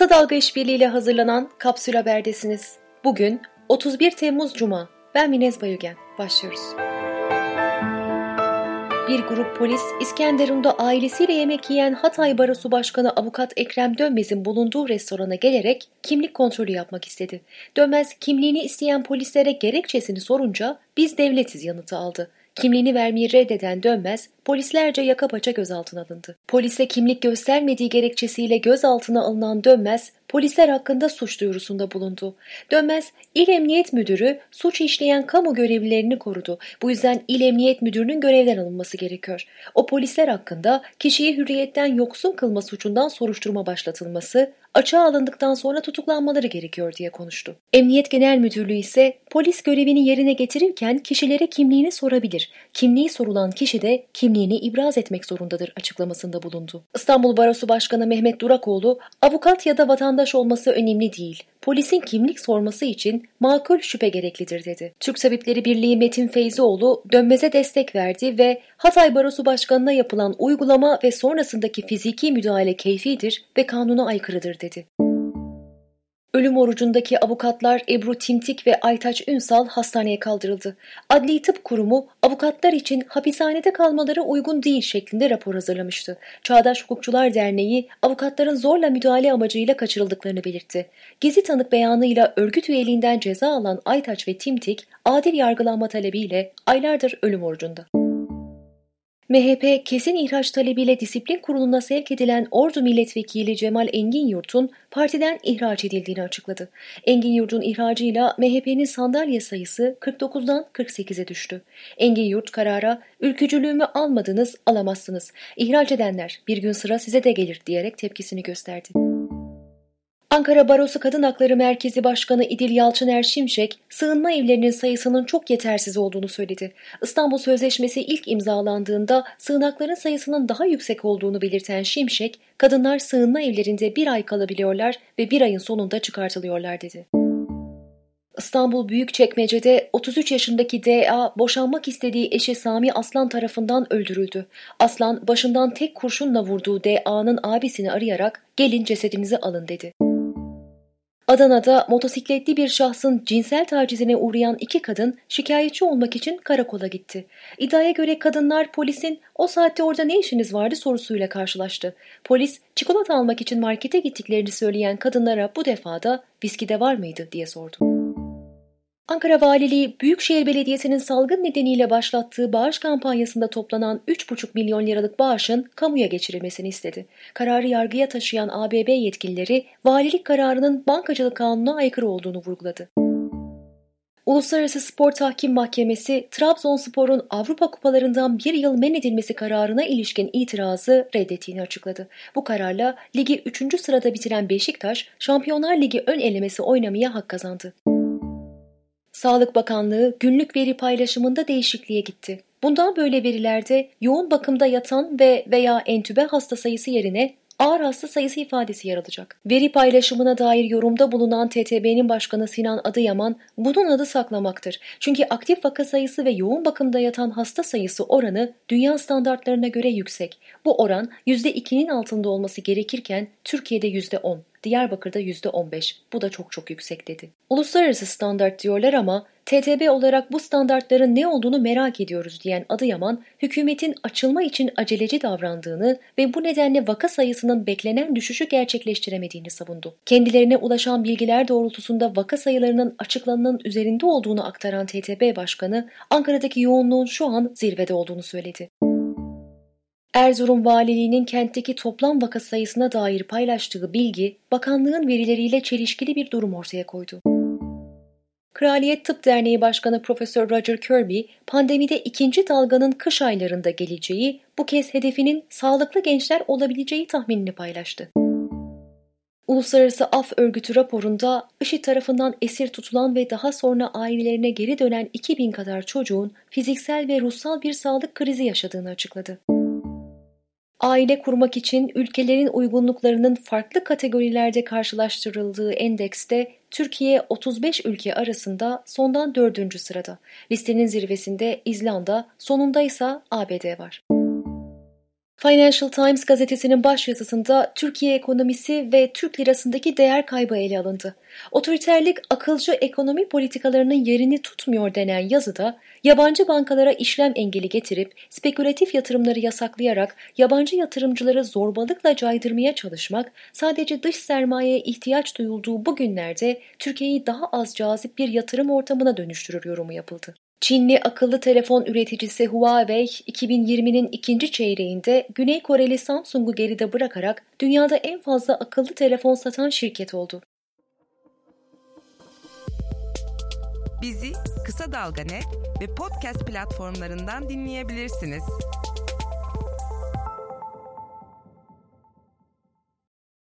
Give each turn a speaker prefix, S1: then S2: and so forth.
S1: Kısa Dalga İşbirliği ile hazırlanan Kapsül Haber'desiniz. Bugün 31 Temmuz Cuma. Ben Minez Bayügen. Başlıyoruz. Bir grup polis İskenderun'da ailesiyle yemek yiyen Hatay Barosu Başkanı Avukat Ekrem Dönmez'in bulunduğu restorana gelerek kimlik kontrolü yapmak istedi. Dönmez kimliğini isteyen polislere gerekçesini sorunca biz devletiz yanıtı aldı. Kimliğini vermeyi reddeden Dönmez, polislerce yaka paça gözaltına alındı. Polise kimlik göstermediği gerekçesiyle gözaltına alınan Dönmez, polisler hakkında suç duyurusunda bulundu. Dönmez, İl Emniyet Müdürü suç işleyen kamu görevlilerini korudu. Bu yüzden İl Emniyet Müdürü'nün görevden alınması gerekiyor. O polisler hakkında kişiyi hürriyetten yoksun kılma suçundan soruşturma başlatılması, açığa alındıktan sonra tutuklanmaları gerekiyor diye konuştu. Emniyet Genel Müdürlüğü ise polis görevini yerine getirirken kişilere kimliğini sorabilir. Kimliği sorulan kişi de kimliğini ibraz etmek zorundadır açıklamasında bulundu. İstanbul Barosu Başkanı Mehmet Durakoğlu, avukat ya da vatandaş olması önemli değil. Polisin kimlik sorması için makul şüphe gereklidir dedi. Türk Tabipleri Birliği Metin Feyzioğlu dönmeze destek verdi ve Hatay Barosu Başkanı'na yapılan uygulama ve sonrasındaki fiziki müdahale keyfidir ve kanuna aykırıdır dedi. Ölüm orucundaki avukatlar Ebru Timtik ve Aytaç Ünsal hastaneye kaldırıldı. Adli Tıp Kurumu avukatlar için hapishanede kalmaları uygun değil şeklinde rapor hazırlamıştı. Çağdaş Hukukçular Derneği avukatların zorla müdahale amacıyla kaçırıldıklarını belirtti. Gezi tanık beyanıyla örgüt üyeliğinden ceza alan Aytaç ve Timtik adil yargılanma talebiyle aylardır ölüm orucunda. MHP kesin ihraç talebiyle disiplin kuruluna sevk edilen Ordu Milletvekili Cemal Engin Yurt'un partiden ihraç edildiğini açıkladı. Engin Yurt'un ihracıyla MHP'nin sandalye sayısı 49'dan 48'e düştü. Engin Yurt karara ülkücülüğümü almadınız alamazsınız. İhraç edenler bir gün sıra size de gelir diyerek tepkisini gösterdi. Ankara Barosu Kadın Hakları Merkezi Başkanı İdil Yalçıner Şimşek, sığınma evlerinin sayısının çok yetersiz olduğunu söyledi. İstanbul Sözleşmesi ilk imzalandığında sığınakların sayısının daha yüksek olduğunu belirten Şimşek, kadınlar sığınma evlerinde bir ay kalabiliyorlar ve bir ayın sonunda çıkartılıyorlar dedi. İstanbul Büyükçekmece'de 33 yaşındaki D.A. boşanmak istediği eşi Sami Aslan tarafından öldürüldü. Aslan başından tek kurşunla vurduğu D.A.'nın abisini arayarak gelin cesedinizi alın dedi. Adana'da motosikletli bir şahsın cinsel tacizine uğrayan iki kadın şikayetçi olmak için karakola gitti. İddiaya göre kadınlar polisin o saatte orada ne işiniz vardı sorusuyla karşılaştı. Polis çikolata almak için markete gittiklerini söyleyen kadınlara bu defada viski de var mıydı diye sordu. Ankara Valiliği Büyükşehir Belediyesi'nin salgın nedeniyle başlattığı bağış kampanyasında toplanan 3,5 milyon liralık bağışın kamuya geçirilmesini istedi. Kararı yargıya taşıyan ABB yetkilileri valilik kararının bankacılık kanununa aykırı olduğunu vurguladı. Uluslararası Spor Tahkim Mahkemesi Trabzonspor'un Avrupa Kupalarından bir yıl men edilmesi kararına ilişkin itirazı reddettiğini açıkladı. Bu kararla ligi 3. sırada bitiren Beşiktaş, Şampiyonlar Ligi ön elemesi oynamaya hak kazandı. Sağlık Bakanlığı günlük veri paylaşımında değişikliğe gitti. Bundan böyle verilerde yoğun bakımda yatan ve veya entübe hasta sayısı yerine ağır hasta sayısı ifadesi yer alacak. Veri paylaşımına dair yorumda bulunan TTB'nin başkanı Sinan Adıyaman bunun adı saklamaktır. Çünkü aktif vaka sayısı ve yoğun bakımda yatan hasta sayısı oranı dünya standartlarına göre yüksek. Bu oran %2'nin altında olması gerekirken Türkiye'de %10. Diyarbakır'da %15. Bu da çok çok yüksek dedi. Uluslararası standart diyorlar ama TTB olarak bu standartların ne olduğunu merak ediyoruz diyen Adıyaman, hükümetin açılma için aceleci davrandığını ve bu nedenle vaka sayısının beklenen düşüşü gerçekleştiremediğini savundu. Kendilerine ulaşan bilgiler doğrultusunda vaka sayılarının açıklananın üzerinde olduğunu aktaran TTB Başkanı, Ankara'daki yoğunluğun şu an zirvede olduğunu söyledi. Erzurum Valiliğinin kentteki toplam vaka sayısına dair paylaştığı bilgi, bakanlığın verileriyle çelişkili bir durum ortaya koydu. Kraliyet Tıp Derneği Başkanı Profesör Roger Kirby, pandemide ikinci dalganın kış aylarında geleceği, bu kez hedefinin sağlıklı gençler olabileceği tahminini paylaştı. Uluslararası Af Örgütü raporunda IŞİD tarafından esir tutulan ve daha sonra ailelerine geri dönen 2000 kadar çocuğun fiziksel ve ruhsal bir sağlık krizi yaşadığını açıkladı. Aile kurmak için ülkelerin uygunluklarının farklı kategorilerde karşılaştırıldığı endekste Türkiye 35 ülke arasında sondan dördüncü sırada. Listenin zirvesinde İzlanda, sonunda ise ABD var. Financial Times gazetesinin başyazısında Türkiye ekonomisi ve Türk lirasındaki değer kaybı ele alındı. Otoriterlik akılcı ekonomi politikalarının yerini tutmuyor denen yazıda yabancı bankalara işlem engeli getirip spekülatif yatırımları yasaklayarak yabancı yatırımcıları zorbalıkla caydırmaya çalışmak sadece dış sermayeye ihtiyaç duyulduğu bu günlerde Türkiye'yi daha az cazip bir yatırım ortamına dönüştürür yorumu yapıldı. Çinli akıllı telefon üreticisi Huawei 2020'nin ikinci çeyreğinde Güney Koreli Samsung'u geride bırakarak dünyada en fazla akıllı telefon satan şirket oldu.
S2: Bizi Kısa Dalga ve podcast platformlarından dinleyebilirsiniz.